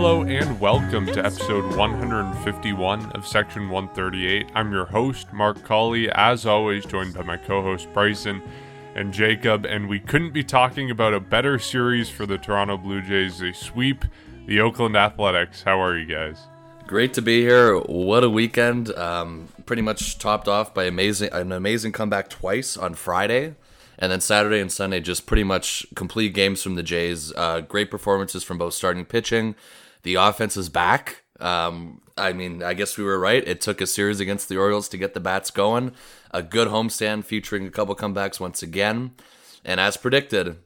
Hello and welcome to episode 151 of Section 138. I'm your host, Mark Colley, as always, joined by my co host, Bryson and Jacob. And we couldn't be talking about a better series for the Toronto Blue Jays. They sweep the Oakland Athletics. How are you guys? Great to be here. What a weekend! Um, pretty much topped off by amazing an amazing comeback twice on Friday, and then Saturday and Sunday just pretty much complete games from the Jays. Uh, great performances from both starting pitching. The offense is back. Um, I mean, I guess we were right. It took a series against the Orioles to get the bats going. A good homestand featuring a couple comebacks once again, and as predicted,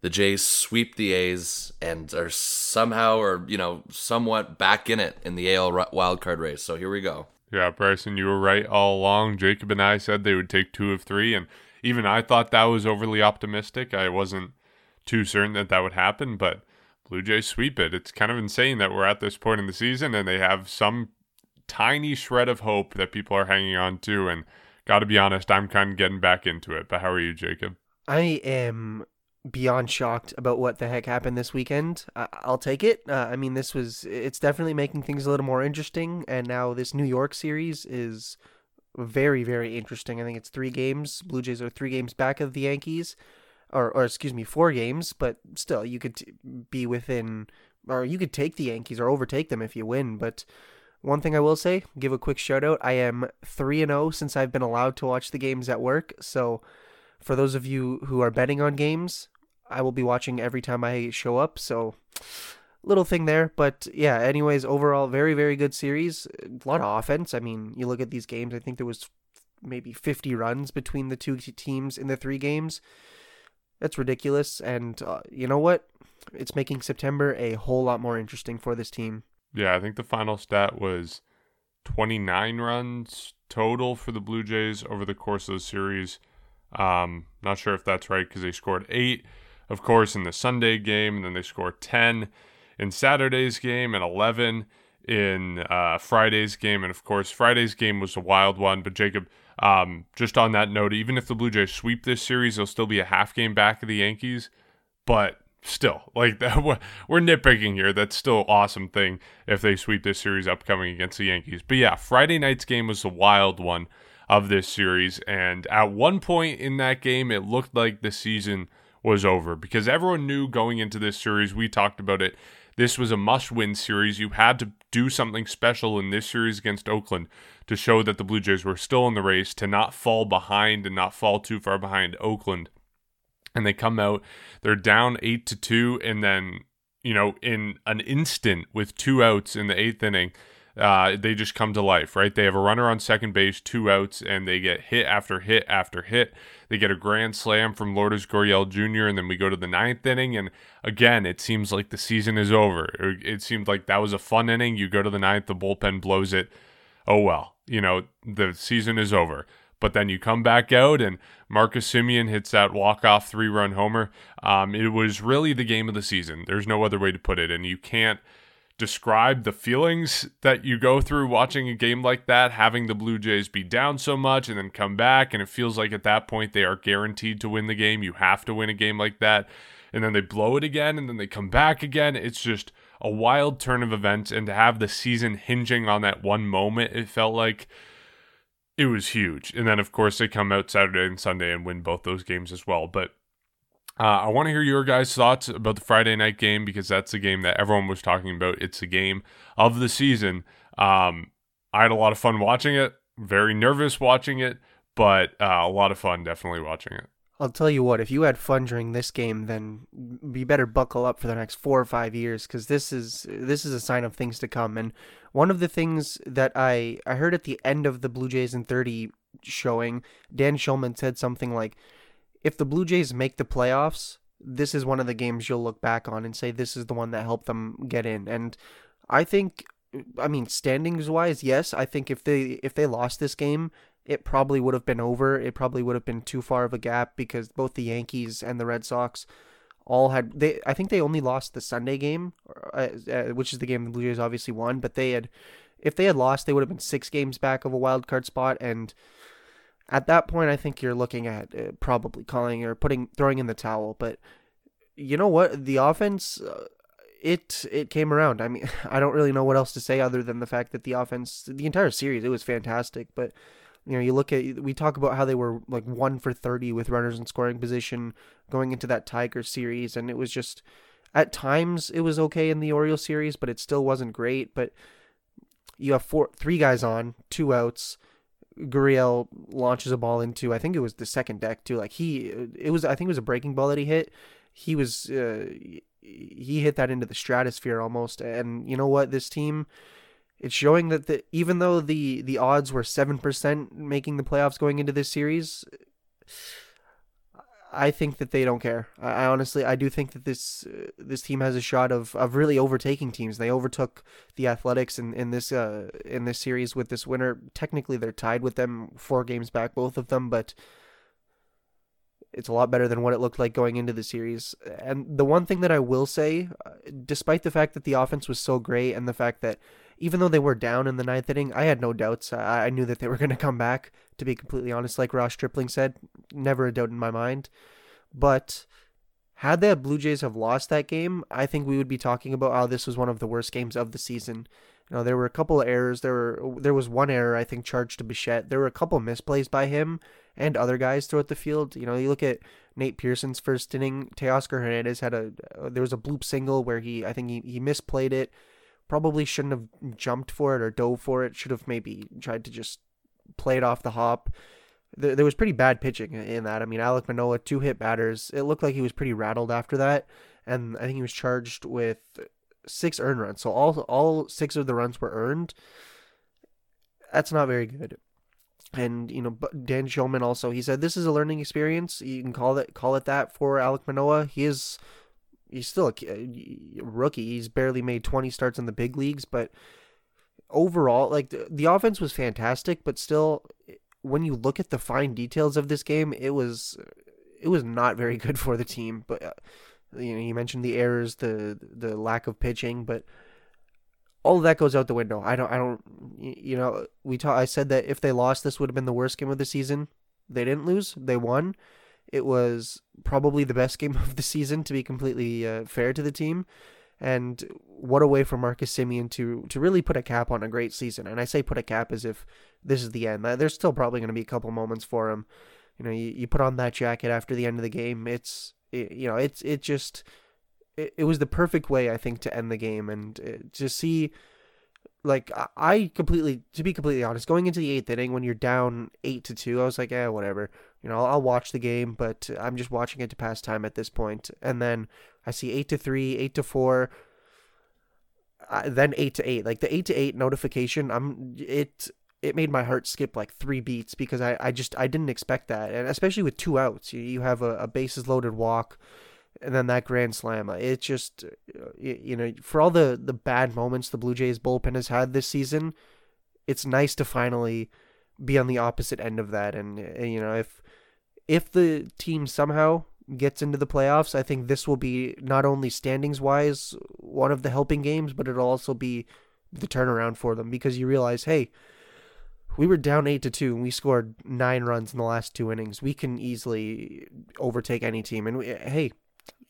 the Jays sweep the A's and are somehow or you know somewhat back in it in the AL wildcard race. So here we go. Yeah, Bryson, you were right all along. Jacob and I said they would take two of three, and even I thought that was overly optimistic. I wasn't too certain that that would happen, but Blue Jays sweep it. It's kind of insane that we're at this point in the season and they have some tiny shred of hope that people are hanging on to. And got to be honest, I'm kind of getting back into it. But how are you, Jacob? I am beyond shocked about what the heck happened this weekend. Uh, I'll take it. Uh, I mean, this was it's definitely making things a little more interesting, and now this New York series is very very interesting. I think it's three games. Blue Jays are three games back of the Yankees, or or excuse me, four games, but still you could t- be within, or you could take the Yankees or overtake them if you win, but. One thing I will say, give a quick shout out. I am 3 and 0 since I've been allowed to watch the games at work. So, for those of you who are betting on games, I will be watching every time I show up. So little thing there, but yeah. Anyways, overall, very very good series. A lot of offense. I mean, you look at these games. I think there was maybe 50 runs between the two teams in the three games. That's ridiculous. And uh, you know what? It's making September a whole lot more interesting for this team. Yeah, I think the final stat was 29 runs total for the Blue Jays over the course of the series. Um, not sure if that's right because they scored eight of course, in the Sunday game, and then they score 10 in Saturday's game and 11 in uh, Friday's game. And of course, Friday's game was a wild one. But Jacob, um, just on that note, even if the Blue Jays sweep this series, they'll still be a half game back of the Yankees. But still, like that, we're nitpicking here. That's still awesome thing if they sweep this series upcoming against the Yankees. But yeah, Friday night's game was a wild one of this series. And at one point in that game, it looked like the season was over because everyone knew going into this series, we talked about it. This was a must win series. You had to do something special in this series against Oakland to show that the Blue Jays were still in the race, to not fall behind and not fall too far behind Oakland. And they come out, they're down 8 to 2 and then, you know, in an instant with two outs in the 8th inning, uh, they just come to life, right? They have a runner on second base, two outs, and they get hit after hit after hit. They get a grand slam from Lourdes Gurriel Jr., and then we go to the ninth inning, and again, it seems like the season is over. It seemed like that was a fun inning. You go to the ninth, the bullpen blows it. Oh well, you know, the season is over. But then you come back out, and Marcus Semien hits that walk-off three-run homer. Um, it was really the game of the season. There's no other way to put it, and you can't – describe the feelings that you go through watching a game like that, having the Blue Jays be down so much and then come back. And it feels like at that point they are guaranteed to win the game. You have to win a game like that. And then they blow it again and then they come back again. It's just a wild turn of events. And to have the season hinging on that one moment, it felt like it was huge. And then, of course, they come out Saturday and Sunday and win both those games as well. But uh, I want to hear your guys' thoughts about the Friday night game because that's the game that everyone was talking about. It's the game of the season. Um, I had a lot of fun watching it, very nervous watching it, but uh, a lot of fun definitely watching it. I'll tell you what, if you had fun during this game, then you better buckle up for the next four or five years because this is this is a sign of things to come. And one of the things that I I heard at the end of the Blue Jays in 30 showing, Dan Shulman said something like, if the Blue Jays make the playoffs, this is one of the games you'll look back on and say this is the one that helped them get in. And I think I mean standings wise, yes, I think if they if they lost this game, it probably would have been over. It probably would have been too far of a gap because both the Yankees and the Red Sox all had they I think they only lost the Sunday game, uh, uh, which is the game the Blue Jays obviously won, but they had if they had lost, they would have been 6 games back of a wild card spot and at that point, I think you're looking at uh, probably calling or putting throwing in the towel. But you know what? The offense, uh, it it came around. I mean, I don't really know what else to say other than the fact that the offense, the entire series, it was fantastic. But you know, you look at we talk about how they were like one for thirty with runners in scoring position going into that Tiger series, and it was just at times it was okay in the Orioles series, but it still wasn't great. But you have four, three guys on, two outs. Gurriel launches a ball into I think it was the second deck too. Like he, it was I think it was a breaking ball that he hit. He was uh, he hit that into the stratosphere almost. And you know what? This team, it's showing that the even though the the odds were seven percent making the playoffs going into this series, I think that they don't care. I, I honestly, I do think that this uh, this team has a shot of, of really overtaking teams. They overtook the Athletics in in this uh, in this series with this winner. Technically, they're tied with them four games back, both of them, but it's a lot better than what it looked like going into the series. And the one thing that I will say, uh, despite the fact that the offense was so great and the fact that even though they were down in the ninth inning, I had no doubts. I, I knew that they were going to come back. To be completely honest, like Ross Stripling said, never a doubt in my mind. But had the Blue Jays have lost that game, I think we would be talking about how this was one of the worst games of the season. You know, there were a couple of errors. There were there was one error I think charged to Bichette. There were a couple misplays by him and other guys throughout the field. You know, you look at Nate Pearson's first inning. Teoscar Hernandez had a there was a bloop single where he I think he, he misplayed it. Probably shouldn't have jumped for it or dove for it. Should have maybe tried to just play it off the hop. There, there was pretty bad pitching in that. I mean, Alec Manoah, two hit batters. It looked like he was pretty rattled after that, and I think he was charged with six earned runs. So all all six of the runs were earned. That's not very good and you know Dan Shulman also he said this is a learning experience. You can call it call it that for Alec Manoah. He is he's still a, a rookie. He's barely made 20 starts in the big leagues, but overall like the, the offense was fantastic, but still when you look at the fine details of this game, it was it was not very good for the team, but uh, you know, you mentioned the errors, the the lack of pitching, but all of that goes out the window. I don't, I don't, you know, we talk, I said that if they lost, this would have been the worst game of the season. They didn't lose. They won. It was probably the best game of the season, to be completely uh, fair to the team. And what a way for Marcus Semien to to really put a cap on a great season. And I say put a cap as if this is the end. There's still probably going to be a couple moments for him. You know, you, you put on that jacket after the end of the game. It's it, you know, it's it just it, it was the perfect way I think to end the game and uh, to see like I completely to be completely honest going into the eighth inning when you're down eight to two I was like yeah whatever you know I'll, watch the game but I'm just watching it to pass time at this point. and then I see eight to three eight to four uh, then eight to eight like the eight to eight notification I'm it it made my heart skip like three beats because I, I just I didn't expect that and especially with two outs you, you have a, a bases loaded walk and then that grand slam. It just, uh, you know, for all the the bad moments the Blue Jays bullpen has had this season, it's nice to finally be on the opposite end of that. And, and you know, if if the team somehow gets into the playoffs, I think this will be not only standings wise one of the helping games, but it'll also be the turnaround for them because you realize, hey, we were down eight to two and we scored nine runs in the last two innings. We can easily overtake any team. And we, hey,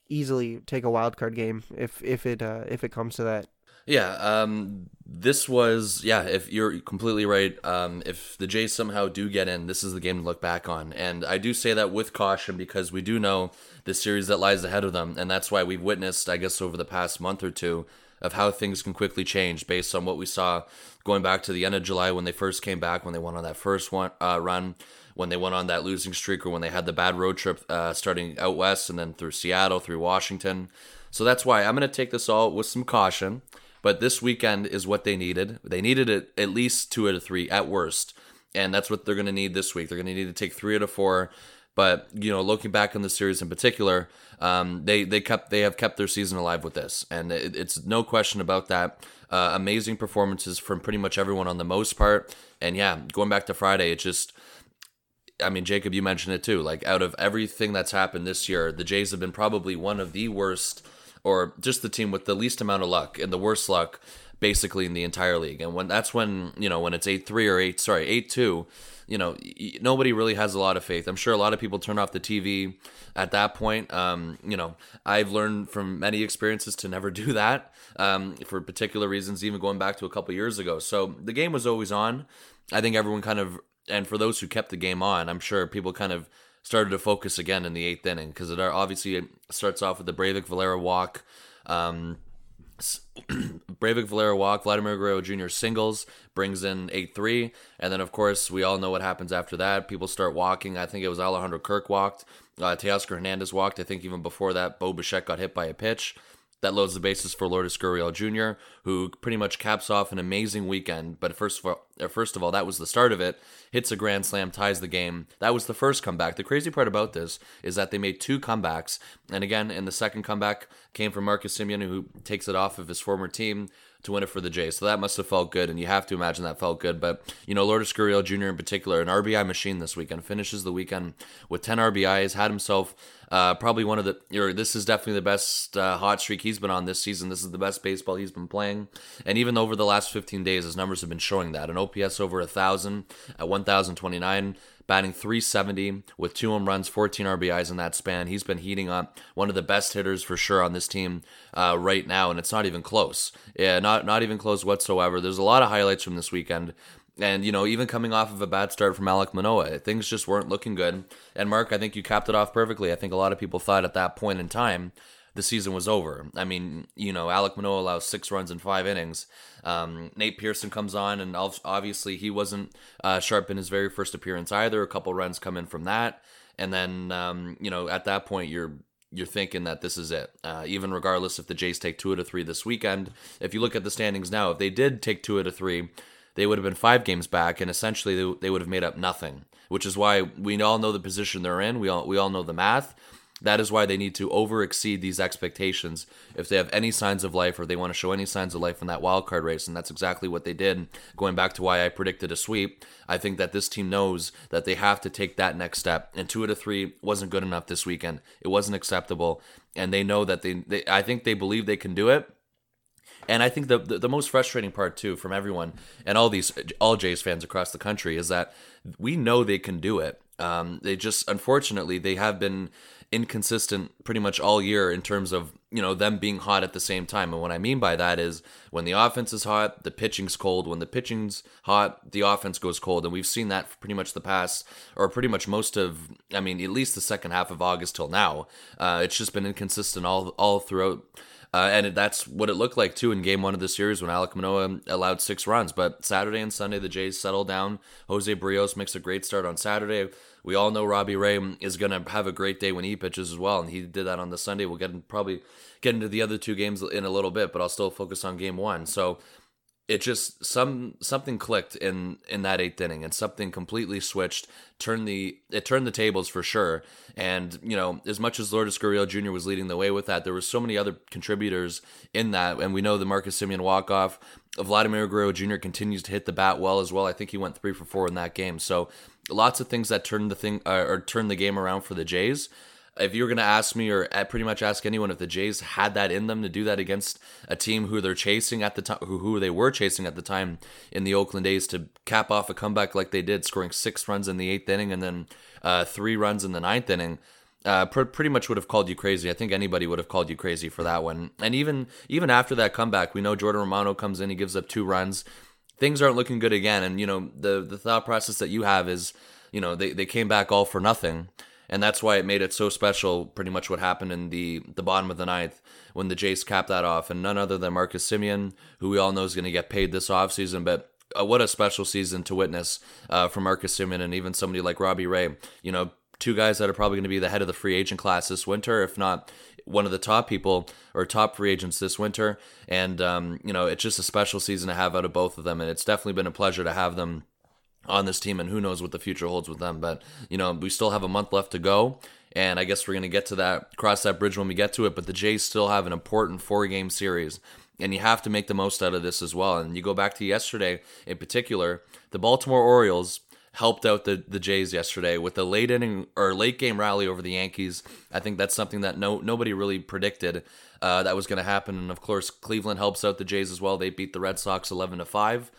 easily take a wild card game if if it uh, if it comes to that. Yeah, um, this was yeah. If you're completely right, um, if the Jays somehow do get in, this is the game to look back on. And I do say that with caution because we do know the series that lies ahead of them, and that's why we've witnessed, I guess, over the past month or two, of how things can quickly change based on what we saw going back to the end of July when they first came back when they went on that first one uh, run when they went on that losing streak or when they had the bad road trip uh, starting out west and then through Seattle, through Washington. So that's why I'm going to take this all with some caution. But this weekend is what they needed. They needed it at least two out of three at worst. And that's what they're going to need this week. They're going to need to take three out of four. But you know, looking back on the series in particular, um, they they kept they have kept their season alive with this, and it, it's no question about that. Uh, amazing performances from pretty much everyone on the most part, and yeah, going back to Friday, it just I mean, Jacob, you mentioned it too. Like, out of everything that's happened this year, the Jays have been probably one of the worst or just the team with the least amount of luck and the worst luck basically in the entire league. And when that's when, you know, when it's 8-3 or 8 sorry, 8-2, you know, nobody really has a lot of faith. I'm sure a lot of people turn off the TV at that point. Um, you know, I've learned from many experiences to never do that um, for particular reasons, even going back to a couple years ago. So the game was always on. I think everyone kind of, and for those who kept the game on, I'm sure people kind of started to focus again in the eighth inning because it obviously starts off with the Breyvic Valera walk. Um, Valera walk, Vladimir Guerrero Jr. singles, brings in 8 3. And then, of course, we all know what happens after that. People start walking. I think it was Alejandro Kirk walked. Uh, Teoscar Hernandez walked. I think even before that, Bo Bichette got hit by a pitch. That loads the bases for Lourdes Gurriel Jr., who pretty much caps off an amazing weekend. But first of all, uh, first of all, that was the start of it. Hits a grand slam, ties the game. That was the first comeback. The crazy part about this is that they made two comebacks, and again, in the second comeback came from Marcus Semien, who takes it off of his former team to win it for the Jays. So that must have felt good, and you have to imagine that felt good. But, you know, Lourdes Gurriel Jr. in particular, an RBI machine this weekend, finishes the weekend with 10 RBIs, had himself uh, probably one of the, or this is definitely the best uh, hot streak he's been on this season. This is the best baseball he's been playing. And even over the last 15 days, his numbers have been showing that. An OPS over a 1,000 at 1,029 batting 370 with two home runs, 14 RBIs in that span. He's been heating up. One of the best hitters for sure on this team uh, right now, and it's not even close. Yeah, not not even close whatsoever. There's a lot of highlights from this weekend. And, you know, even coming off of a bad start from Alec Manoah, things just weren't looking good. And, Mark, I think you capped it off perfectly. I think a lot of people thought at that point in time the season was over. I mean, you know, Alec Manoah allows six runs in five innings. Um, Nate Pearson comes on, and obviously he wasn't uh, sharp in his very first appearance either. A couple runs come in from that, and then um, you know at that point you're you're thinking that this is it. Uh, even regardless if the Jays take two out of three this weekend, if you look at the standings now, if they did take two out of three, they would have been five games back, and essentially they, they would have made up nothing. Which is why we all know the position they're in. We all we all know the math. That is why they need to over exceed these expectations if they have any signs of life or they want to show any signs of life in that wild card race. And that's exactly what they did. Going back to why I predicted a sweep, I think that this team knows that they have to take that next step. And two out of three wasn't good enough this weekend. It wasn't acceptable. And they know that they, they I think they believe they can do it. And I think the, the, the most frustrating part too from everyone and all these all Jays fans across the country is that we know they can do it. Um, they just unfortunately they have been inconsistent pretty much all year in terms of you know them being hot at the same time and what i mean by that is when the offense is hot the pitching's cold when the pitching's hot the offense goes cold and we've seen that pretty much the past or pretty much most of i mean at least the second half of august till now uh, it's just been inconsistent all all throughout uh, and that's what it looked like too in game one of the series when Alec Manoah allowed six runs. But Saturday and Sunday, the Jays settled down. Jose Berrios makes a great start on Saturday. We all know Robbie Ray is going to have a great day when he pitches as well, and he did that on the Sunday. We'll get in, probably get into the other two games in a little bit, but I'll still focus on game one. So it just some something clicked in in that eighth inning and something completely switched turned the it turned the tables for sure and you know as much as Lourdes Gurriel Jr. was leading the way with that there were so many other contributors in that and we know the Marcus Semien walk off Vladimir Guerrero Jr. continues to hit the bat well as well I think he went 3 for 4 in that game so lots of things that turned the thing uh, or turned the game around for the Jays if you were going to ask me or pretty much ask anyone if the Jays had that in them to do that against a team who they're chasing at the time, who, who they were chasing at the time in the Oakland A's to cap off a comeback like they did, scoring six runs in the eighth inning and then uh, three runs in the ninth inning. Uh, pr- pretty much would have called you crazy. I think anybody would have called you crazy for that one. And even even after that comeback, we know Jordan Romano comes in, he gives up two runs. Things aren't looking good again. And you know the the thought process that you have is, you know, they they came back all for nothing and that's why it made it so special. Pretty much what happened in the the bottom of the ninth when the Jays capped that off, and none other than Marcus Semien, who we all know is going to get paid this offseason, but. Uh, what a special season to witness uh, for Marcus Semien and even somebody like Robbie Ray. You know, two guys that are probably going to be the head of the free agent class this winter, if not one of the top people or top free agents this winter. And, um, you know, it's just a special season to have out of both of them. And it's definitely been a pleasure to have them on this team, and who knows what the future holds with them. But you know, we still have a month left to go, and I guess we're gonna get to that, cross that bridge when we get to it. But the Jays still have an important four-game series, and you have to make the most out of this as well. And you go back to yesterday in particular, the Baltimore Orioles helped out the the Jays yesterday with the late inning or late game rally over the Yankees. I think that's something that no nobody really predicted uh, that was going to happen. And of course, Cleveland helps out the Jays as well. They beat the Red Sox eleven to five.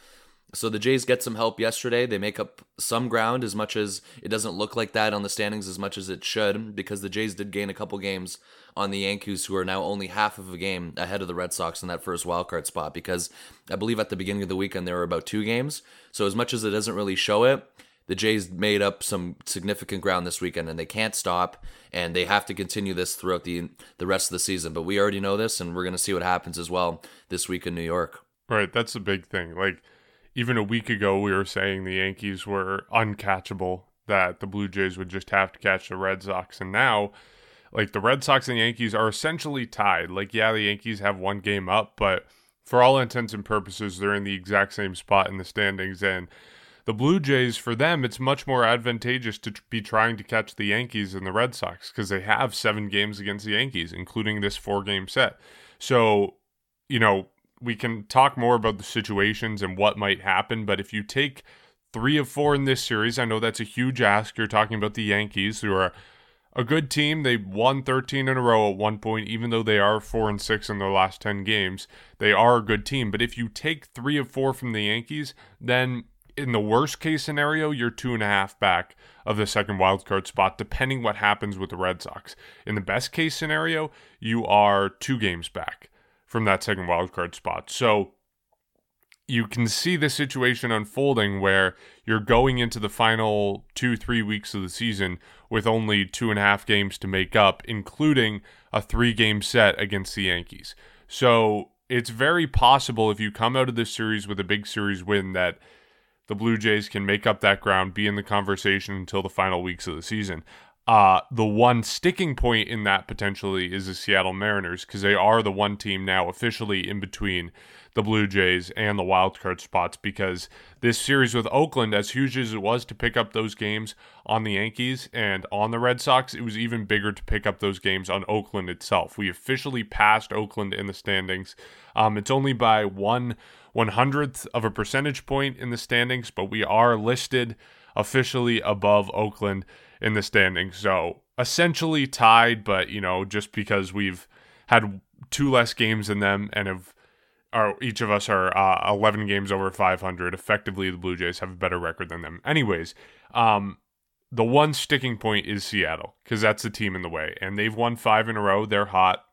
So the Jays get some help yesterday. They make up some ground as much as it doesn't look like that on the standings as much as it should because the Jays did gain a couple games on the Yankees who are now only half of a game ahead of the Red Sox in that first wildcard spot because I believe at the beginning of the weekend there were about two games. So as much as it doesn't really show it, the Jays made up some significant ground this weekend and they can't stop and they have to continue this throughout the the rest of the season. But we already know this and we're going to see what happens as well this week in New York. Right, that's the big thing. Like even a week ago we were saying the Yankees were uncatchable, that the Blue Jays would just have to catch the Red Sox and now like the Red Sox and Yankees are essentially tied. Like yeah, the Yankees have one game up, but for all intents and purposes they're in the exact same spot in the standings and the Blue Jays, for them, it's much more advantageous to be trying to catch the Yankees and the Red Sox because they have seven games against the Yankees, including this four game set. So, you know, we can talk more about the situations and what might happen, but if you take three of four in this series, I know that's a huge ask. You're talking about the Yankees, who are a good team. They won 13 in a row at one point, even though they are four and six in their last 10 games. They are a good team. But if you take three of four from the Yankees, then in the worst case scenario, you're two and a half back of the second wildcard spot, depending what happens with the Red Sox. In the best case scenario, you are two games back from that second wildcard spot. So you can see the situation unfolding where you're going into the final two, three weeks of the season with only two and a half games to make up, including a three game set against the Yankees. So it's very possible if you come out of this series with a big series win that the Blue Jays can make up that ground, be in the conversation until the final weeks of the season. Uh, the one sticking point in that potentially is the Seattle Mariners because they are the one team now officially in between the Blue Jays and the wild card spots because this series with Oakland, as huge as it was to pick up those games on the Yankees and on the Red Sox, it was even bigger to pick up those games on Oakland itself. We officially passed Oakland in the standings. Um, it's only by one one hundredth of a percentage point in the standings, but we are listed officially above Oakland in the standings. So essentially tied, but you know, just because we've had two less games than them and have are each of us are uh, 11 games over 500. Effectively, the Blue Jays have a better record than them. Anyways, um, the one sticking point is Seattle because that's the team in the way, and they've won five in a row. They're hot.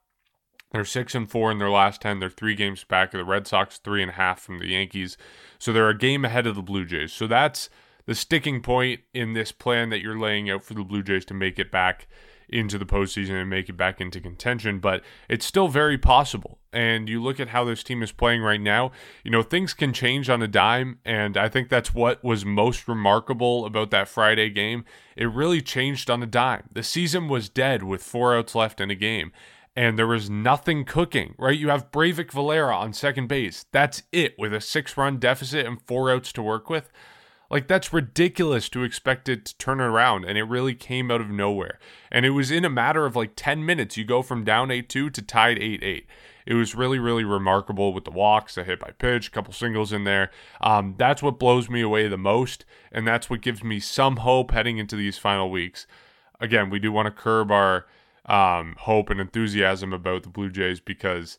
They're six and four in their last ten. They're three games back of the Red Sox, three and a half from the Yankees. So they're a game ahead of the Blue Jays. So that's the sticking point in this plan that you're laying out for the Blue Jays to make it back into the postseason and make it back into contention. But it's still very possible. And you look at how this team is playing right now, you know, things can change on a dime. And I think that's what was most remarkable about that Friday game. It really changed on a dime. The season was dead with four outs left in a game and there was nothing cooking, right? You have Breyvic Valera on second base. That's it with a six run deficit and four outs to work with. Like, that's ridiculous to expect it to turn around, and it really came out of nowhere. And it was in a matter of like 10 minutes. You go from down 8 2 to tied 8 8. It was really, really remarkable with the walks, a hit by pitch, a couple singles in there. Um, that's what blows me away the most, and that's what gives me some hope heading into these final weeks. Again, we do want to curb our um, hope and enthusiasm about the Blue Jays because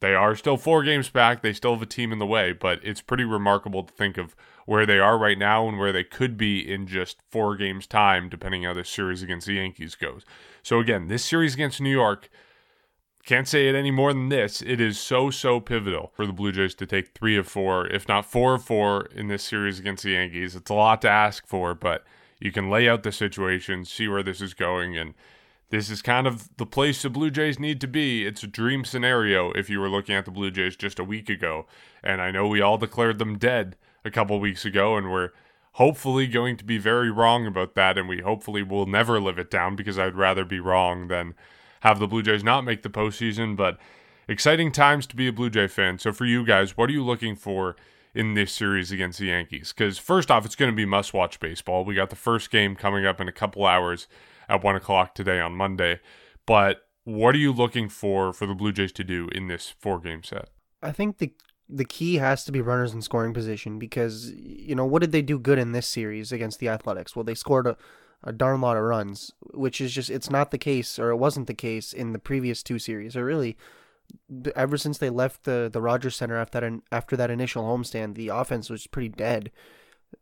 they are still four games back. They still have a team in the way, but it's pretty remarkable to think of where they are right now and where they could be in just four games' time, depending how this series against the Yankees goes. So, again, this series against New York, can't say it any more than this. It is so, so pivotal for the Blue Jays to take three of four, if not four of four, in this series against the Yankees. It's a lot to ask for, but you can lay out the situation, see where this is going, and this is kind of the place the Blue Jays need to be. It's a dream scenario if you were looking at the Blue Jays just a week ago. And I know we all declared them dead a couple weeks ago, and we're hopefully going to be very wrong about that. And we hopefully will never live it down because I'd rather be wrong than have the Blue Jays not make the postseason. But exciting times to be a Blue Jay fan. So for you guys, what are you looking for? in this series against the Yankees. Because, first off, it's going to be must watch baseball. We got the first game coming up in a couple hours at one o'clock today on Monday. But what are you looking for for the Blue Jays to do in this four game set? I think the the key has to be runners in scoring position because you know what did they do good in this series against the Athletics? Well, they scored a, a darn lot of runs, which is just it's not the case or it wasn't the case in the previous two series. Or really, ever since they left the the Rogers Center after that after that initial homestand, the offense was pretty dead.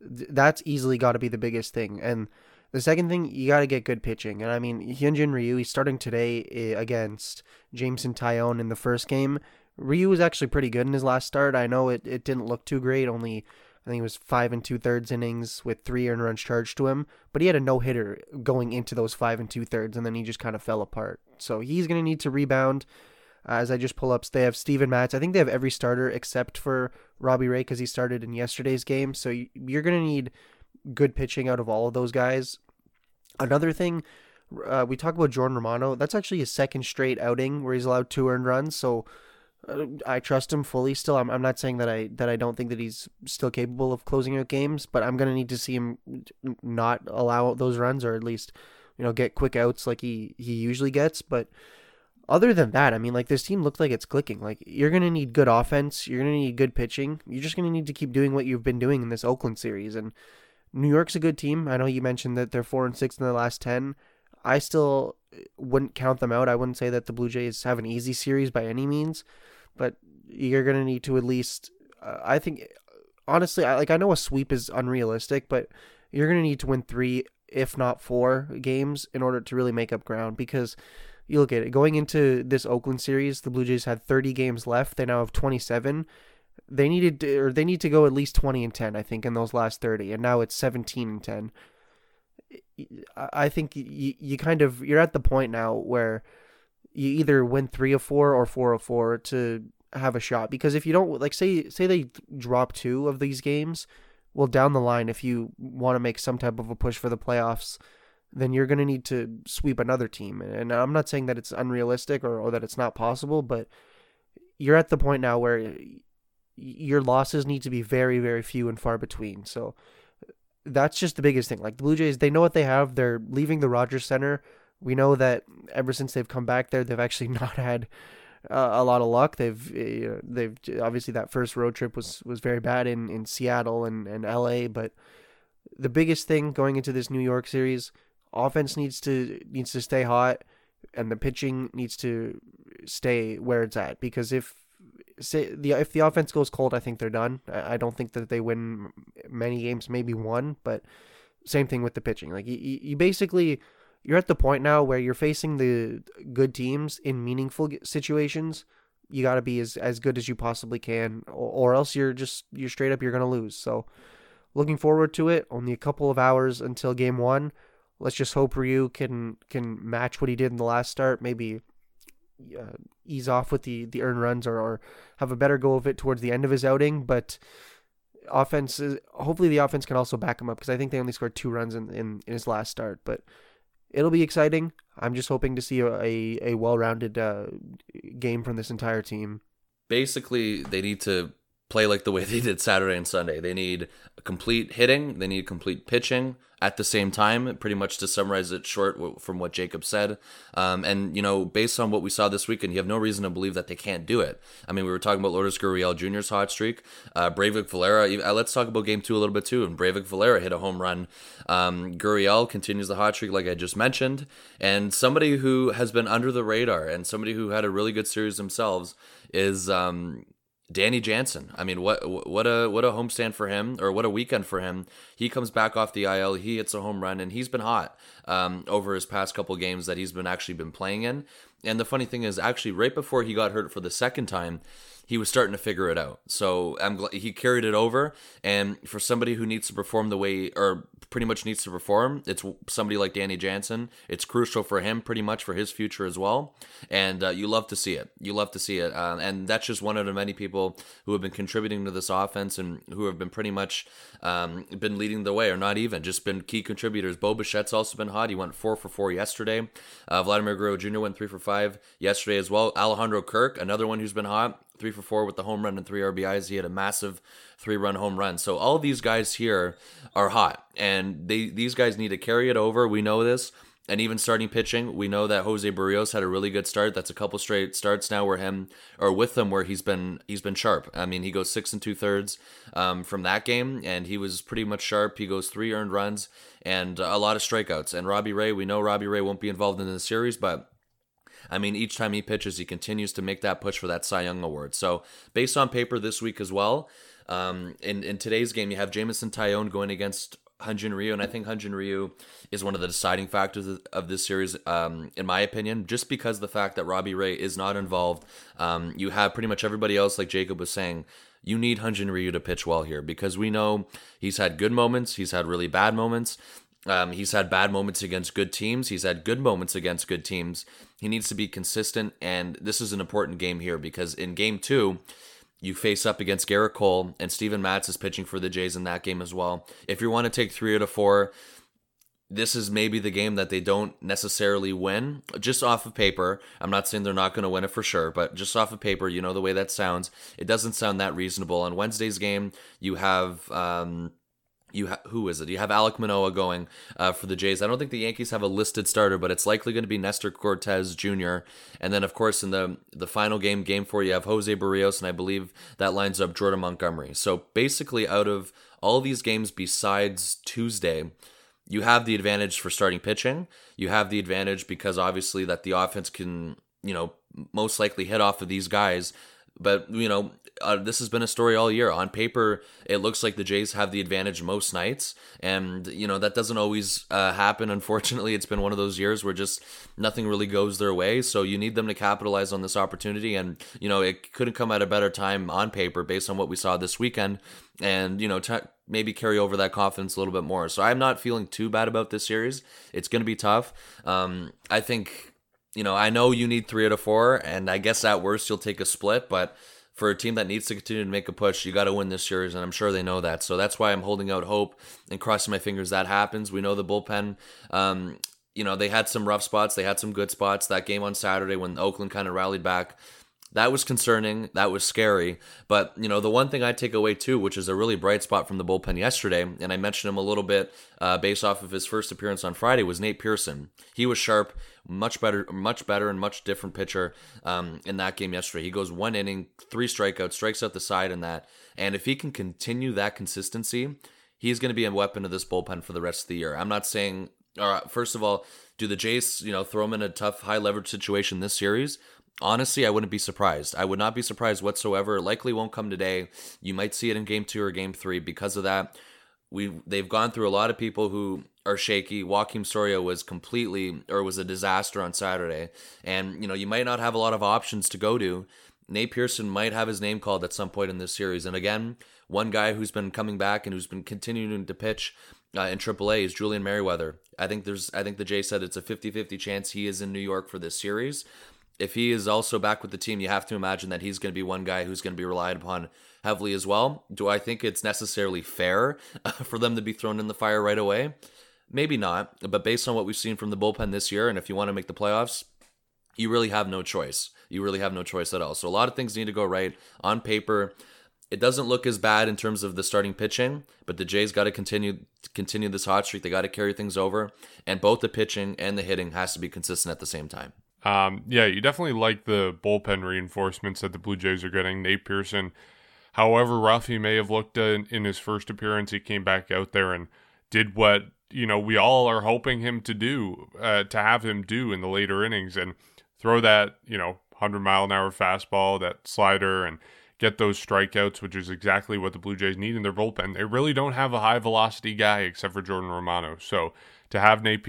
That's easily got to be the biggest thing. And the second thing, you got to get good pitching. And I mean, Hyunjin Ryu, he's starting today eh, against Jameson Taillon in the first game. Ryu was actually pretty good in his last start. I know it, it didn't look too great, only I think it was five and two thirds innings with three earned runs charged to him, but he had a no hitter going into those five and two thirds, and then he just kind of fell apart. So he's going to need to rebound. as I just pull up, they have Steven Matz. I think they have every starter except for Robbie Ray because he started in yesterday's game. So you're going to need good pitching out of all of those guys. Another thing, uh, we talk about Jordan Romano. That's actually his second straight outing where he's allowed two earned runs. So uh, Uh, I trust him fully. Still, I'm, I'm not saying that I that I don't think that he's still capable of closing out games, but I'm gonna need to see him not allow those runs or at least you know get quick outs like he he usually gets. But other than that, I mean, like this team looked like it's clicking. Like you're gonna need good offense. You're gonna need good pitching. You're just gonna need to keep doing what you've been doing in this Oakland series. And New York's a good team. I know you mentioned that they're four and six in the last ten. I still wouldn't count them out. I wouldn't say that the Blue Jays have an easy series by any means but you're gonna need to at least. Uh, I think, honestly, I like I know a sweep is unrealistic, but you're gonna need to win three, if not four, games in order to really make up ground because. You look at it going into this Oakland series, the Blue Jays had 30 games left. They now have 27 they needed to, or they need to go at least 20 and 10 i think in those last 30 and now it's 17 and 10 i think you, you kind of you're at the point now where you either win three of four or four of four to have a shot. Because if you don't like say say they drop two of these games, well down the line if you want to make some type of a push for the playoffs, then you're going to need to sweep another team. And I'm not saying that it's unrealistic or, or that it's not possible, but you're at the point now where your losses need to be very very few and far between. So that's just the biggest thing. Like the Blue Jays, they know what they have. They're leaving the Rogers Center we know that ever since they've come back there, they've actually not had uh, a lot of luck. They've uh, they've obviously that first road trip was was very bad in in Seattle and and L.A. But the biggest thing going into this New York series, offense needs to needs to stay hot, and the pitching needs to stay where it's at. Because if say the if the offense goes cold, I think they're done. I, I don't think that they win many games, maybe one, but same thing with the pitching. Like you, you basically you're at the point now where you're facing the good teams in meaningful situations. You got to be as, as good as you possibly can, or, or else you're just you're straight up you're gonna lose. So, looking forward to it. Only a couple of hours until game one. Let's just hope Ryu can can match what he did in the last start. Maybe uh, ease off with the the earned runs, or, or have a better go of it towards the end of his outing. But offense, hopefully the offense can also back him up because I think they only scored two runs in, in, in his last start. But it'll be exciting. I'm just hoping to see a, a, well rounded uh, game from this entire team. Basically, they need to play like the way they did Saturday and Sunday. They need complete hitting, they need complete pitching at the same time, pretty much to summarize it short from what Jacob said. Um, and, you know, based on what we saw this weekend, you have no reason to believe that they can't do it. I mean, we were talking about Lourdes Gurriel Jr.'s hot streak. Uh, Breyvic Valera, uh, let's talk about game two a little bit too. And Breyvic Valera hit a home run. Um, Gurriel continues the hot streak, like I just mentioned. And somebody who has been under the radar and somebody who had a really good series themselves is um, Danny Jansen. I mean, what what a what a homestand for him, or what a weekend for him. He comes back off the IL, he hits a home run, and he's been hot um, over his past couple games that he's been actually been playing in. And the funny thing is, actually, right before he got hurt for the second time, he was starting to figure it out. So I'm glad he carried it over. And for somebody who needs to perform the way, or pretty much needs to perform, it's somebody like Danny Jansen. It's crucial for him, pretty much for his future as well. And uh, you love to see it. You love to see it. Uh, and that's just one of the many people who have been contributing to this offense and who have been pretty much um, been leading the way, or not even just been key contributors. Bo Bichette's also been hot. He went four for four yesterday. Uh, Vladimir Guerrero Jr. went three for five yesterday as well. Alejandro Kirk, another one who's been hot three for four with the home run and three RBIs. He had a massive three run home run. So all these guys here are hot, and they these guys need to carry it over. We know this. and even starting pitching, we know that Jose Berrios had a really good start. That's a couple straight starts now where him or with him where he's been he's been sharp. I mean, he goes six and two thirds um, from that game, and he was pretty much sharp. He goes three earned runs and a lot of strikeouts. And Robbie Ray, we know Robbie Ray won't be involved in the series, but I mean, each time he pitches, he continues to make that push for that Cy Young award. So, based on paper this week as well, um, in in today's game, you have Jameson Taillon going against Hyun-Jin Ryu, and I think Hyun-Jin Ryu is one of the deciding factors of this series, um, in my opinion, just because the fact that Robbie Ray is not involved. Um, you have pretty much everybody else, like Jacob was saying. You need Hyun-Jin Ryu to pitch well here because we know he's had good moments, he's had really bad moments. Um, he's had bad moments against good teams. He's had good moments against good teams. He needs to be consistent, and this is an important game here because in game two, you face up against Gerrit Cole, and Steven Matz is pitching for the Jays in that game as well. If you want to take three out of four, this is maybe the game that they don't necessarily win just off of paper. I'm not saying they're not going to win it for sure, but just off of paper, you know the way that sounds. It doesn't sound that reasonable. On Wednesday's game, you have um, you ha- who is it? You have Alec Manoah going uh, for the Jays. I don't think the Yankees have a listed starter, but it's likely going to be Nestor Cortes Jr. And then, of course, in the the final game, game four, you have Jose Berrios, and I believe that lines up Jordan Montgomery. So basically, out of all these games besides Tuesday, you have the advantage for starting pitching. You have the advantage because obviously that the offense can, you know, most likely hit off of these guys. But you know, uh, this has been a story all year. On paper, it looks like the Jays have the advantage most nights, and you know that doesn't always uh, happen. Unfortunately, it's been one of those years where just nothing really goes their way. So you need them to capitalize on this opportunity, and you know it couldn't come at a better time on paper based on what we saw this weekend, and you know. T- maybe carry over that confidence a little bit more. So I'm not feeling too bad about this series. It's going to be tough. Um, I think you know, I know you need three out of four, and I guess at worst you'll take a split, but for a team that needs to continue to make a push, you got to win this series, and I'm sure they know that. So that's why I'm holding out hope and crossing my fingers that happens. We know the bullpen. Um, you know, they had some rough spots, they had some good spots. That game on Saturday when Oakland kind of rallied back, that was concerning. That was scary. But, you know, the one thing I take away too, which is a really bright spot from the bullpen yesterday, and I mentioned him a little bit uh, based off of his first appearance on Friday, was Nate Pearson. He was sharp, much better, much better, and much different pitcher um, in that game yesterday. He goes one inning, three strikeouts, strikes out the side in that. And if he can continue that consistency, he's going to be a weapon of this bullpen for the rest of the year. I'm not saying, all right, first of all, do the Jays, you know, throw him in a tough, high leverage situation this series? Honestly, I wouldn't be surprised. I would not be surprised whatsoever. Likely won't come today. You might see it in game two or game three because of that. We they've gone through a lot of people who are shaky. Joakim Soria was completely or was a disaster on Saturday, and you know you might not have a lot of options to go to. Nate Pearson might have his name called at some point in this series, and again, one guy who's been coming back and who's been continuing to pitch uh, in AAA is Julian Merryweather. I think there's I think the Jay said it's a 50-50 chance he is in New York for this series if he is also back with the team, you have to imagine that he's going to be one guy who's going to be relied upon heavily as well. Do I think it's necessarily fair for them to be thrown in the fire right away? Maybe not, but based on what we've seen from the bullpen this year, and if you want to make the playoffs, you really have no choice. You really have no choice at all. So a lot of things need to go right on paper. It doesn't look as bad in terms of the starting pitching, but the Jays got to continue continue this hot streak. They got to carry things over, and both the pitching and the hitting has to be consistent at the same time. Um, yeah, you definitely like the bullpen reinforcements that the Blue Jays are getting. Nate Pearson, however rough he may have looked in, in his first appearance, he came back out there and did what you know we all are hoping him to do, uh, to have him do in the later innings, and throw that you know 100 mile an hour fastball, that slider, and get those strikeouts, which is exactly what the Blue Jays need in their bullpen. They really don't have a high velocity guy except for Jordan Romano. So to have Nate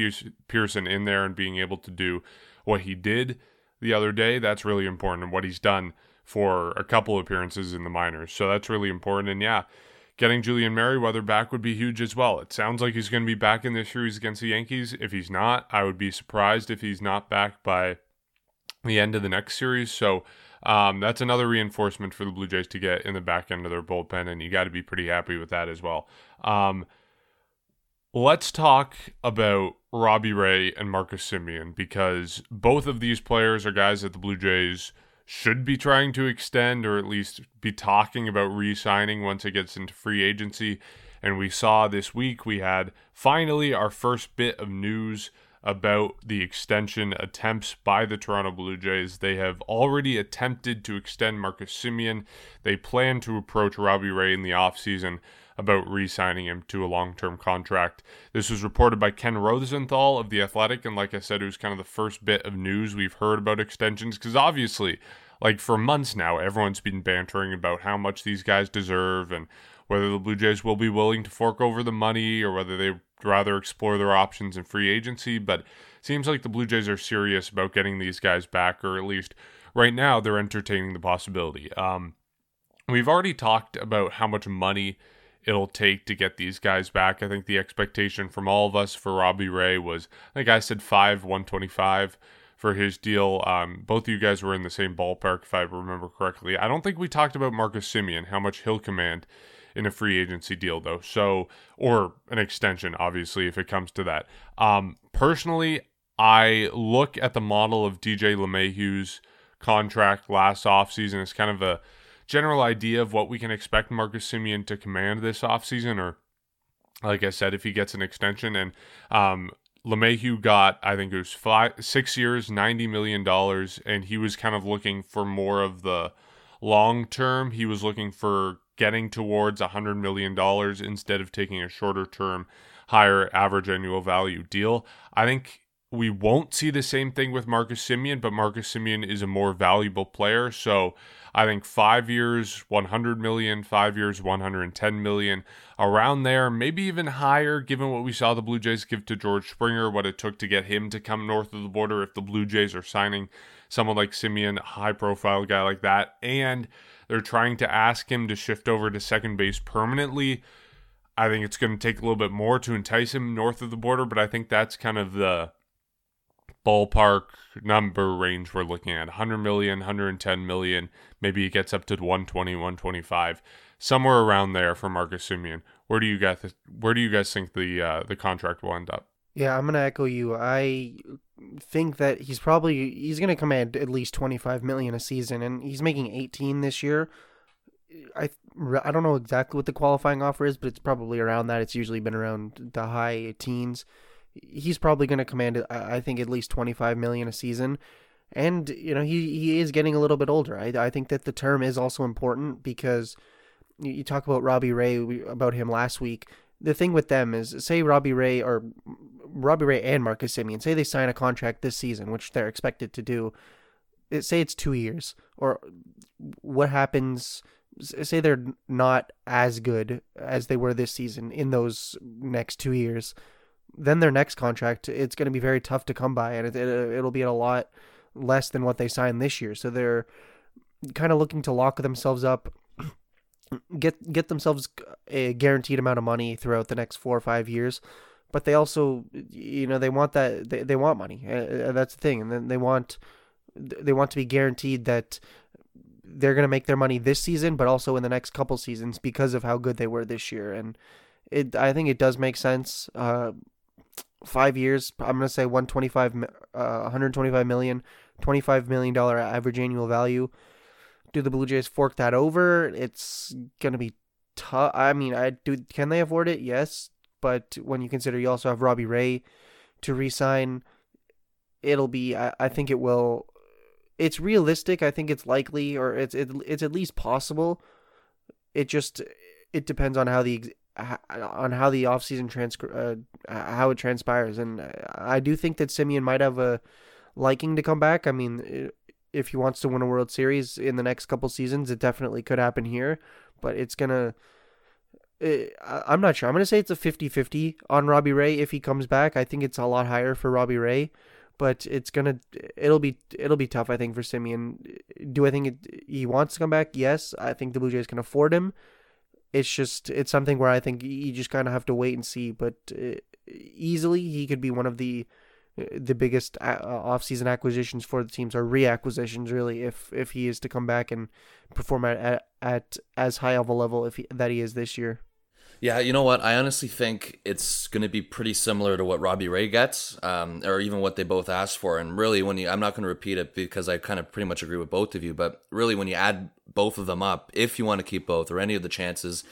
Pearson in there and being able to do what he did the other day, that's really important, and what he's done for a couple appearances in the minors. So that's really important. And yeah, getting Julian Merryweather back would be huge as well. It sounds like he's going to be back in this series against the Yankees. If he's not, I would be surprised if he's not back by the end of the next series. So um, that's another reinforcement for the Blue Jays to get in the back end of their bullpen, and you got to be pretty happy with that as well. Um, let's talk about Robbie Ray and Marcus Semien because both of these players are guys that the Blue Jays should be trying to extend or at least be talking about re signing once it gets into free agency. And we saw this week we had finally our first bit of news about the extension attempts by the Toronto Blue Jays. They have already attempted to extend Marcus Semien. They plan to approach Robbie Ray in the offseason about re signing him to a long term contract. This was reported by Ken Rosenthal of The Athletic, and like I said, it was kind of the first bit of news we've heard about extensions because obviously, like for months now, everyone's been bantering about how much these guys deserve and whether the Blue Jays will be willing to fork over the money or whether they'd rather explore their options in free agency. But it seems like the Blue Jays are serious about getting these guys back, or at least right now they're entertaining the possibility. Um, we've already talked about how much money it'll take to get these guys back. I think the expectation from all of us for Robbie Ray was, I think I said five, 125 for his deal. Um, both of you guys were in the same ballpark, if I remember correctly. I don't think we talked about Marcus Semien, how much he'll command in a free agency deal, though. So, or an extension, obviously, if it comes to that. Um, personally, I look at the model of DJ LeMahieu's contract last offseason as kind of a general idea of what we can expect Marcus Semien to command this offseason, or like I said, if he gets an extension. And um, LeMahieu got, I think it was five, six years, $90 million, and he was kind of looking for more of the long term. He was looking for getting towards $100 million instead of taking a shorter term, higher average annual value deal. I think we won't see the same thing with Marcus Semien, but Marcus Semien is a more valuable player. So I think five years, 100 million, five years, 110 million, around there, maybe even higher, given what we saw the Blue Jays give to George Springer, what it took to get him to come north of the border. If the Blue Jays are signing someone like Semien, a high profile guy like that, and they're trying to ask him to shift over to second base permanently. I think it's going to take a little bit more to entice him north of the border, but I think that's kind of the ballpark number range we're looking at 100 million 110 million maybe it gets up to 120 125 somewhere around there for Marcus Semien where do you guys where do you guys think the uh, the contract will end up yeah i'm gonna echo you i think that he's probably he's to command at least 25 million a season and he's making 18 this year I I don't know exactly what the qualifying offer is, but it's probably around that. It's usually been around the high teens. He's probably going to command, uh, I think, at least 25 million a season. And you know he, he is getting a little bit older. I, I think that the term is also important because you talk about Robbie Ray about him last week. The thing with them is, say Robbie Ray or Robbie Ray and Marcus Semien, say they sign a contract this season, which they're expected to do. Say it's two years, or what happens? Say they're not as good as they were this season in those next two years. Then their next contract, it's going to be very tough to come by, and it, it, it'll be at a lot less than what they signed this year. So they're kind of looking to lock themselves up get get themselves a guaranteed amount of money throughout the next four or five years. But they also you know they want that they, they want money uh, that's the thing. And then they want they want to be guaranteed that they're going to make their money this season but also in the next couple seasons because of how good they were this year. And it i think it does make sense uh, five years i'm going to say 125 uh, 125 million 25 million dollar average annual value do the blue jays fork that over it's going to be tough i mean i do can they afford it yes but when you consider you also have Robbie Ray to resign, it'll be. I, I think it will. It's realistic. I think it's likely, or it's it, it's at least possible. It just it depends on how the on how the offseason trans uh, how it transpires, and I do think that Semien might have a liking to come back. I mean, if he wants to win a World Series in the next couple seasons, it definitely could happen here. But it's gonna Eh, I'm not sure. I'm going to say it's a 50 50 on Robbie Ray if he comes back. I think it's a lot higher for Robbie Ray, but it's going to, it'll be, it'll be tough, I think, for Semien. Do I think it, he wants to come back? Yes. I think the Blue Jays can afford him. It's just, it's something where I think you just kind of have to wait and see, but uh, easily he could be one of the, the biggest uh, off-season acquisitions for the teams or reacquisitions really if if he is to come back and perform at at, at as high of a level if he, that he is this year. Yeah, you know what? I honestly think it's going to be pretty similar to what Robbie Ray gets, um, or even what they both asked for. And really, when you, I'm not going to repeat it because I kind of pretty much agree with both of you. But really, when you add both of them up, if you want to keep both or any of the chances,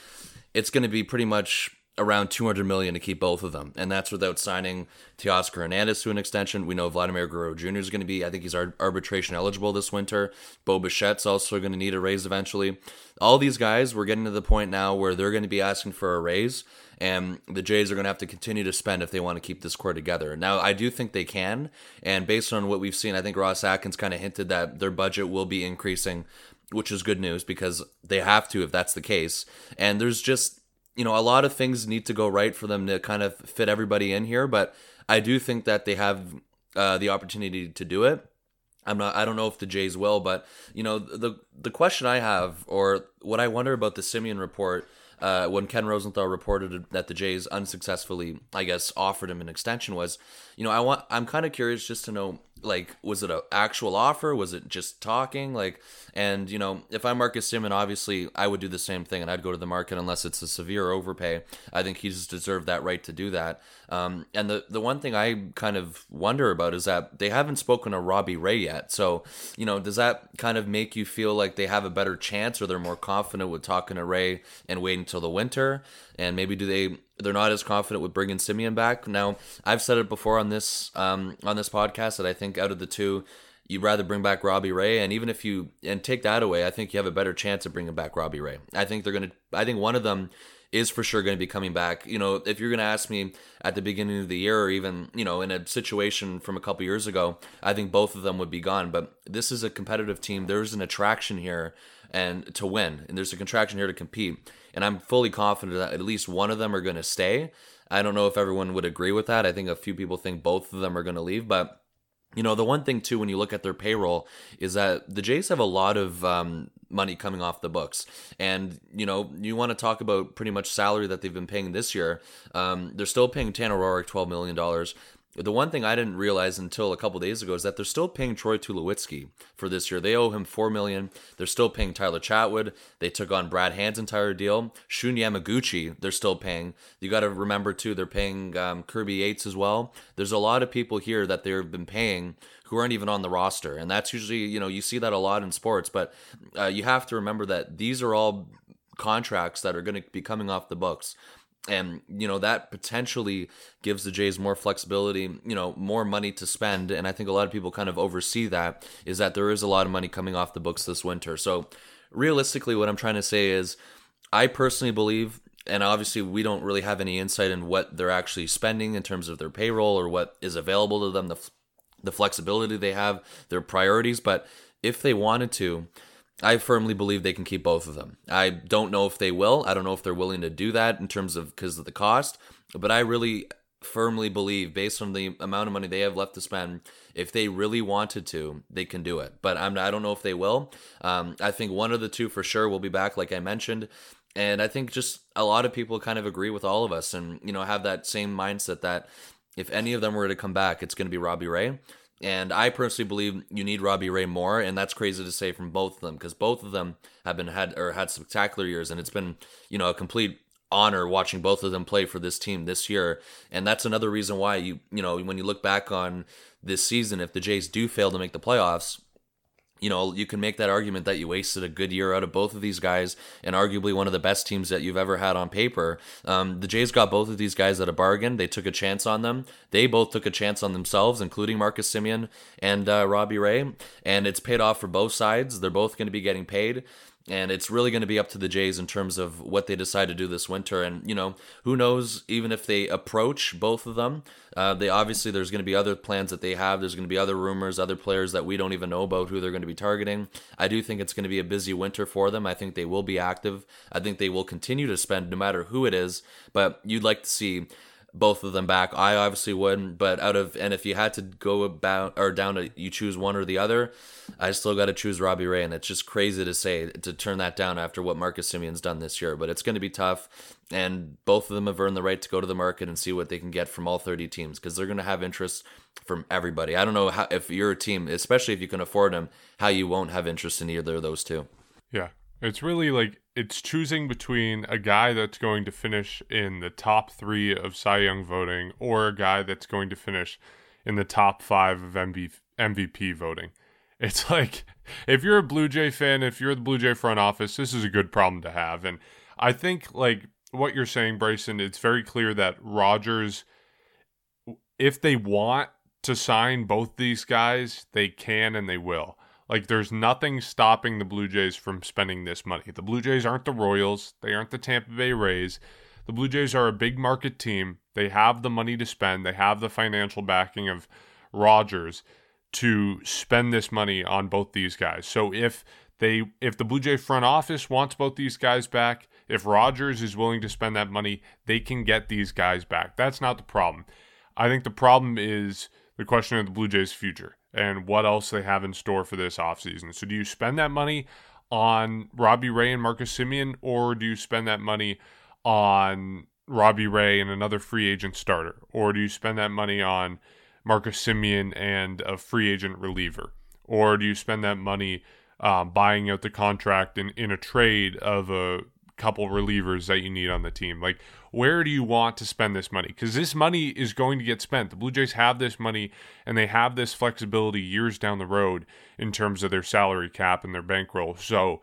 it's going to be pretty much around 200 million to keep both of them and that's without signing Teoscar Hernandez to an extension we know Vladimir Guerrero Jr. is going to be I think he's arbitration eligible this winter Bo Bichette's also going to need a raise eventually all these guys we're getting to the point now where they're going to be asking for a raise and the Jays are going to have to continue to spend if they want to keep this core together. Now, I do think they can, and based on what we've seen, I think Ross Atkins kind of hinted that their budget will be increasing, which is good news because they have to if that's the case. And there's just you know, a lot of things need to go right for them to kind of fit everybody in here, but I do think that they have uh, the opportunity to do it. I'm not. I don't know if the Jays will, but you know, the the question I have, or what I wonder about the Semien report, uh, when Ken Rosenthal reported that the Jays unsuccessfully, I guess, offered him an extension, was, you know, I want. I'm kind of curious just to know like was it an actual offer? Was it just talking? Like and you know if i'm marcus Semien, obviously i would do the same thing and i'd go to the market unless it's a severe overpay. I think he's deserved that right to do that. Um, and the, the one thing i kind of wonder about is that they haven't spoken to robbie ray yet. So you know does that kind of make you feel like they have a better chance or they're more confident with talking to ray and waiting until the winter? And maybe do they they're not as confident with bringing Semien back. Now, I've said it before on this um, on this podcast that I think out of the two, you'd rather bring back Robbie Ray, and even if you and take that away, I think you have a better chance of bringing back Robbie Ray. I think they're gonna. I think one of them is for sure going to be coming back. You know, if you're going to ask me at the beginning of the year, or even you know in a situation from a couple years ago, I think both of them would be gone. But this is a competitive team. There's an attraction here, and to win, and there's a contraction here to compete and I'm fully confident that at least one of them are going to stay. I don't know if everyone would agree with that. I think a few people think both of them are going to leave, but you know, the one thing too, when you look at their payroll, is that the Jays have a lot of um, money coming off the books, and you know, you want to talk about pretty much salary that they've been paying this year. Um, they're still paying Tanner Roark twelve million dollars. The one thing I didn't realize until a couple days ago is that they're still paying Troy Tulowitzki for this year. They owe him four million. They're still paying Tyler Chatwood. They took on Brad Hand's entire deal. Shun Yamaguchi, they're still paying. You got to remember too, they're paying um, Kirby Yates as well. There's a lot of people here that they've been paying who aren't even on the roster, and that's usually you know you see that a lot in sports. But uh, you have to remember that these are all contracts that are going to be coming off the books and you know that potentially gives the Jays more flexibility, you know, more money to spend, and I think a lot of people kind of oversee that is that there is a lot of money coming off the books this winter. So realistically, what I'm trying to say is, I personally believe, and obviously we don't really have any insight in what they're actually spending in terms of their payroll or what is available to them, the the flexibility they have, their priorities, but if they wanted to I firmly believe they can keep both of them. I don't know if they will. I don't know if they're willing to do that in terms of because of the cost, but I really firmly believe based on the amount of money they have left to spend if they really wanted to they can do it but i'm i don't know if they will um, i think one of the two for sure will be back like i mentioned and i think just a lot of people kind of agree with all of us and you know have that same mindset that if any of them were to come back it's going to be robbie ray and I personally believe you need Robbie Ray more, and that's crazy to say from both of them because both of them have been had or had spectacular years, and it's been you know a complete honor watching both of them play for this team this year. And that's another reason why you you know when you look back on this season, if the Jays do fail to make the playoffs, you know, you can make that argument that you wasted a good year out of both of these guys and arguably one of the best teams that you've ever had on paper. Um, the Jays got both of these guys at a bargain. They took a chance on them. They both took a chance on themselves, including Marcus Semien and uh, Robbie Ray. And it's paid off for both sides. They're both going to be getting paid and it's really going to be up to the Jays in terms of what they decide to do this winter. And you know, who knows? Even if they approach both of them, uh, they obviously there's going to be other plans that they have. There's going to be other rumors, other players that we don't even know about who they're going to be targeting. I do think it's going to be a busy winter for them. I think they will be active. I think they will continue to spend no matter who it is. But you'd like to see both of them back. I obviously wouldn't, but out of and if you had to go about or down to you choose one or the other, I still got to choose Robbie Ray, and it's just crazy to say to turn that down after what Marcus Semien's done this year. But it's going to be tough, and both of them have earned the right to go to the market and see what they can get from all 30 teams because they're going to have interest from everybody. I don't know how if you're a team, especially if you can afford them, how you won't have interest in either of those two. Yeah, it's really like it's choosing between a guy that's going to finish in the top three of Cy Young voting or a guy that's going to finish in the top five of MVP voting. It's like if you're a Blue Jay fan, if you're the Blue Jay front office, this is a good problem to have. And I think like what you're saying, Bryson, it's very clear that Rogers, if they want to sign both these guys, they can and they will. Like, there's nothing stopping the Blue Jays from spending this money. The Blue Jays aren't the Royals, they aren't the Tampa Bay Rays. The Blue Jays are a big market team. They have the money to spend, they have the financial backing of Rogers to spend this money on both these guys. So if they if the Blue Jay front office wants both these guys back, if Rogers is willing to spend that money, they can get these guys back. That's not the problem. I think the problem is the question of the Blue Jays' future and what else they have in store for this offseason. So do you spend that money on Robbie Ray and Marcus Semien, or do you spend that money on Robbie Ray and another free agent starter? Or do you spend that money on Marcus Semien and a free agent reliever? Or do you spend that money um, buying out the contract in, in a trade of a couple relievers that you need on the team? Like, where do you want to spend this money? Because this money is going to get spent. The Blue Jays have this money and they have this flexibility years down the road in terms of their salary cap and their bankroll. So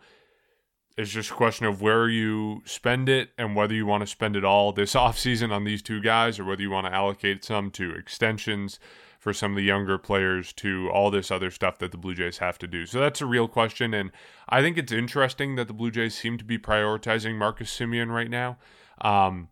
it's just a question of where you spend it and whether you want to spend it all this offseason on these two guys or whether you want to allocate some to extensions for some of the younger players to all this other stuff that the Blue Jays have to do. So that's a real question. And I think it's interesting that the Blue Jays seem to be prioritizing Marcus Semien right now. Um,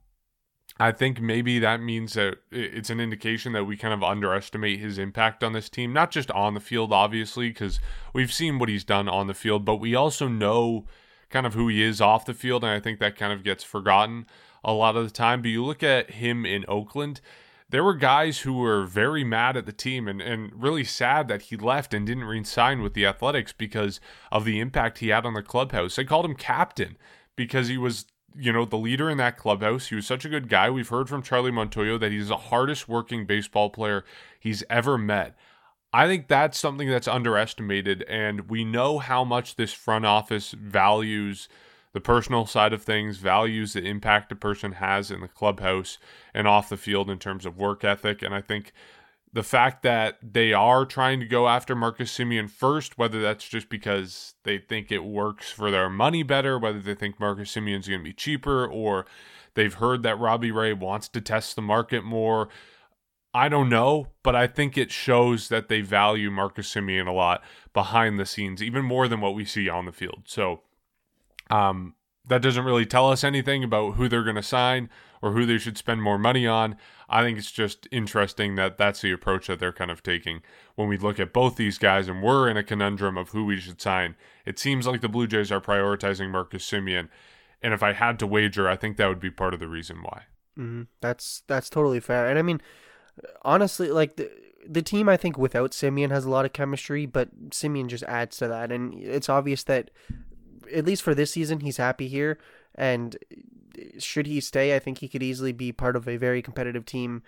I think maybe that means that it's an indication that we kind of underestimate his impact on this team, not just on the field, obviously, because we've seen what he's done on the field, but we also know kind of who he is off the field. And I think that kind of gets forgotten a lot of the time. But you look at him in Oakland, there were guys who were very mad at the team and, and really sad that he left and didn't re-sign with the Athletics because of the impact he had on the clubhouse. They called him captain because he was, you know, the leader in that clubhouse. He was such a good guy. We've heard from Charlie Montoyo that he's the hardest working baseball player he's ever met. I think that's something that's underestimated, and we know how much this front office values – the personal side of things, values the impact a person has in the clubhouse and off the field in terms of work ethic. And I think the fact that they are trying to go after Marcus Semien first, whether that's just because they think it works for their money better, whether they think Marcus Semien's going to be cheaper, or they've heard that Robbie Ray wants to test the market more. I don't know, but I think it shows that they value Marcus Semien a lot behind the scenes, even more than what we see on the field. So um, that doesn't really tell us anything about who they're going to sign or who they should spend more money on. I think it's just interesting that that's the approach that they're kind of taking when we look at both these guys and we're in a conundrum of who we should sign. It seems like the Blue Jays are prioritizing Marcus Semien, and if I had to wager, I think that would be part of the reason why. Mm-hmm. That's that's totally fair, and I mean, honestly, like the the team I think without Semien has a lot of chemistry, but Semien just adds to that, and it's obvious that at least for this season, he's happy here. And eh, should he stay, I think he could easily be part of a very competitive team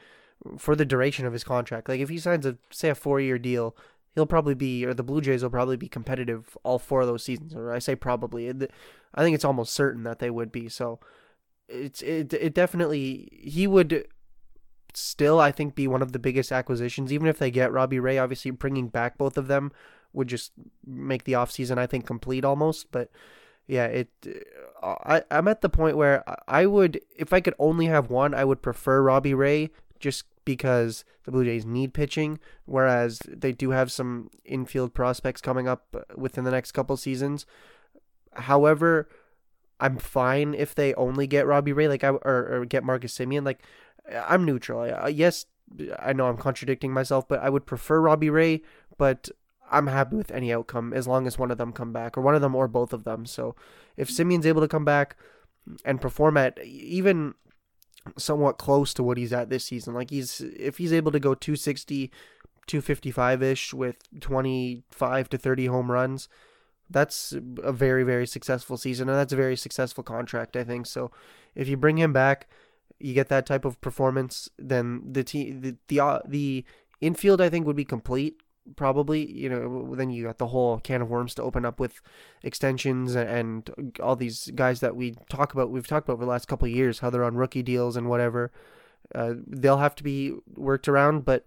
for the duration of his contract. Like if he signs a say a four year deal, he'll probably be or the Blue Jays will probably be competitive all four of those seasons. Or I say probably, eh, I think it's almost certain that they would be. So it's it it definitely he would still I think be one of the biggest acquisitions even if they get Robbie Ray obviously bringing back both of them would just make the offseason I think complete almost but yeah it I I'm at the point where I would if I could only have one I would prefer Robbie Ray just because the Blue Jays need pitching whereas they do have some infield prospects coming up within the next couple seasons however I'm fine if they only get Robbie Ray like I or, or get Marcus Semien. like I'm neutral yes I know I'm contradicting myself but I would prefer Robbie Ray but I'm happy with any outcome as long as one of them come back, or one of them or both of them. So if Semien's able to come back and perform at even somewhat close to what he's at this season, like he's if he's able to go 260, 255 ish with 25 to 30 home runs, that's a very very successful season, and that's a very successful contract, I think. So if you bring him back, you get that type of performance, then the team the the, uh, the infield I think would be complete probably you know then you got the whole can of worms to open up with extensions and all these guys that we talk about we've talked about the last couple of years how they're on rookie deals and whatever uh, they'll have to be worked around but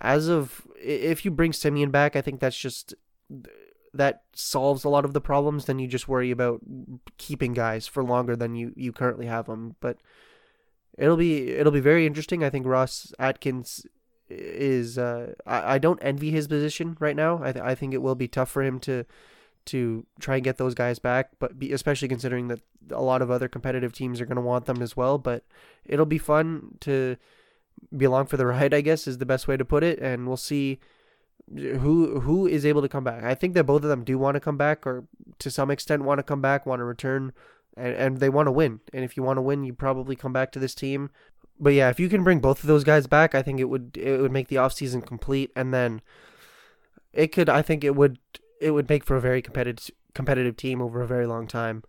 as of if you bring Semien back I think that's just that solves a lot of the problems, then you just worry about keeping guys for longer than you, you currently have them. But it'll be it'll be very interesting. I think Ross Atkins is uh, I, I don't envy his position right now. I th- I think it will be tough for him to to try and get those guys back, but be, especially considering that a lot of other competitive teams are going to want them as well. But it'll be fun to be along for the ride. I guess is the best way to put it, and we'll see who who is able to come back. I think that both of them do want to come back, or to some extent want to come back, want to return, and, and they want to win. And if you want to win, you probably come back to this team. But yeah, if you can bring both of those guys back, I think it would it would make the offseason complete, and then it could. I think it would it would make for a very competitive competitive team over a very long time.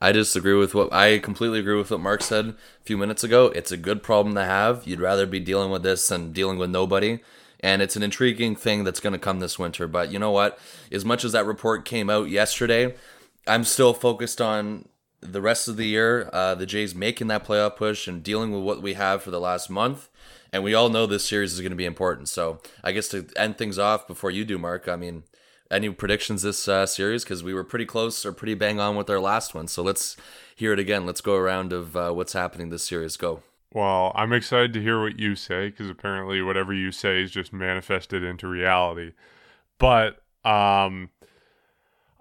I disagree with what I completely agree with what Mark said a few minutes ago. It's a good problem to have. You'd rather be dealing with this than dealing with nobody. And it's an intriguing thing that's going to come this winter. But you know what? As much as that report came out yesterday, I'm still focused on the rest of the year. Uh, the Jays making that playoff push and dealing with what we have for the last month. And we all know this series is going to be important. So I guess to end things off before you do, Mark, I mean, any predictions this uh, series? Because we were pretty close or pretty bang on with our last one. So let's hear it again. Let's go around of uh, what's happening this series. Go. Well, I'm excited to hear what you say because apparently whatever you say is just manifested into reality. But um,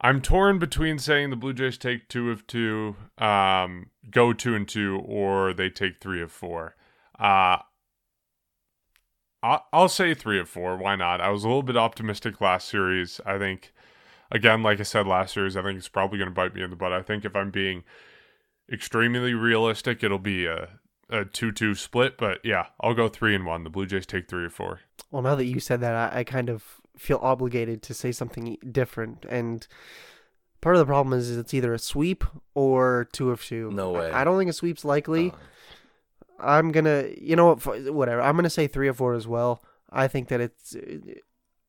I'm torn between saying the Blue Jays take two of two, um, go two and two, or they take three of four. Uh, I'll say three of four. Why not? I was a little bit optimistic last series. I think, again, like I said last series, I think it's probably going to bite me in the butt. I think if I'm being extremely realistic, it'll be a, a 2 2 split. But yeah, I'll go three and one. The Blue Jays take three or four. Well, now that you said that, I, I kind of feel obligated to say something different. And part of the problem is is it's either a sweep or two of two. No way. I, I don't think a sweep's likely. Uh. I'm gonna, you know what, whatever. I'm gonna say three or four as well. I think that it's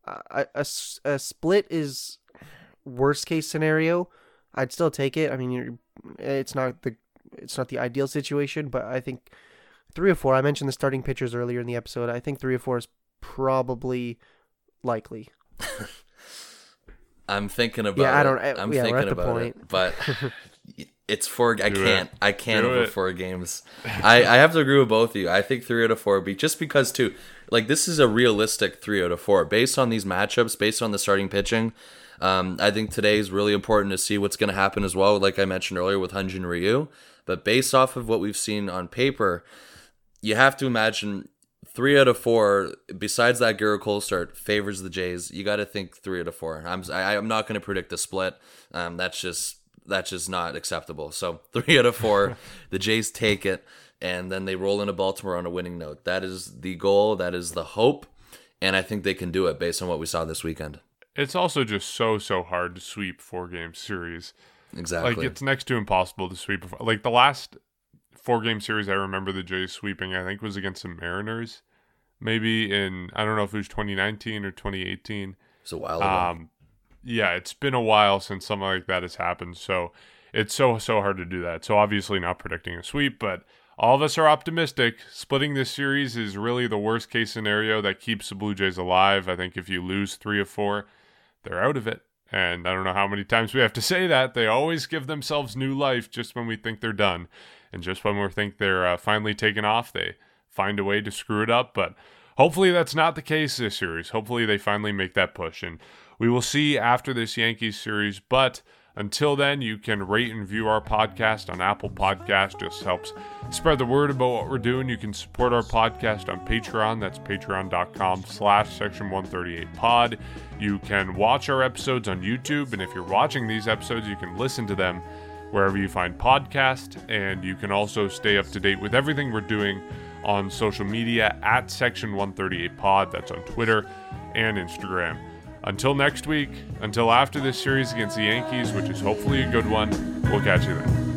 uh, a, a, a split is worst case scenario. I'd still take it. I mean, you're, it's not the it's not the ideal situation, but I think three or four. I mentioned the starting pitchers earlier in the episode. I think three or four is probably likely. I'm thinking about. Yeah, I don't. It. I'm yeah, thinking about point. it, but It's four. I can't. It. I can't Do over it. four games. I I have to agree with both of you. I think three out of four be just because too. Like this is a realistic three out of four based on these matchups, based on the starting pitching. Um, I think today is really important to see what's going to happen as well. Like I mentioned earlier with Hyun-Jin Ryu, but based off of what we've seen on paper, you have to imagine three out of four. Besides that, Gerrit Cole start favors the Jays. You got to think three out of four. I'm I, am i am not going to predict the split. Um, that's just that's just not acceptable. So three out of four, the Jays take it, and then they roll into Baltimore on a winning note. That is the goal. That is the hope, and I think they can do it based on what we saw this weekend. It's also just so so hard to sweep four game series. Exactly. Like it's next to impossible to sweep. Like the last four game series I remember the Jays sweeping, I think was against the Mariners. Maybe in I don't know if it was 2019 or 2018. It's a while ago. Um, yeah, it's been a while since something like that has happened. So it's so so hard to do that. So obviously not predicting a sweep, but all of us are optimistic. Splitting this series is really the worst case scenario that keeps the Blue Jays alive. I think if you lose three of four, they're out of it. And I don't know how many times we have to say that. They always give themselves new life just when we think they're done. And just when we think they're uh, finally taken off, they find a way to screw it up. But hopefully that's not the case this series. Hopefully they finally make that push. And we will see after this Yankees series, but until then, you can rate and view our podcast on Apple Podcast. Just helps spread the word about what we're doing. You can support our podcast on Patreon. That's patreon.com slash section 138 pod. You can watch our episodes on YouTube. And if you're watching these episodes, you can listen to them wherever you find podcast. And you can also stay up to date with everything we're doing on social media at section 138 pod. That's on Twitter and Instagram. Until next week, until after this series against the Yankees, which is hopefully a good one, we'll catch you then.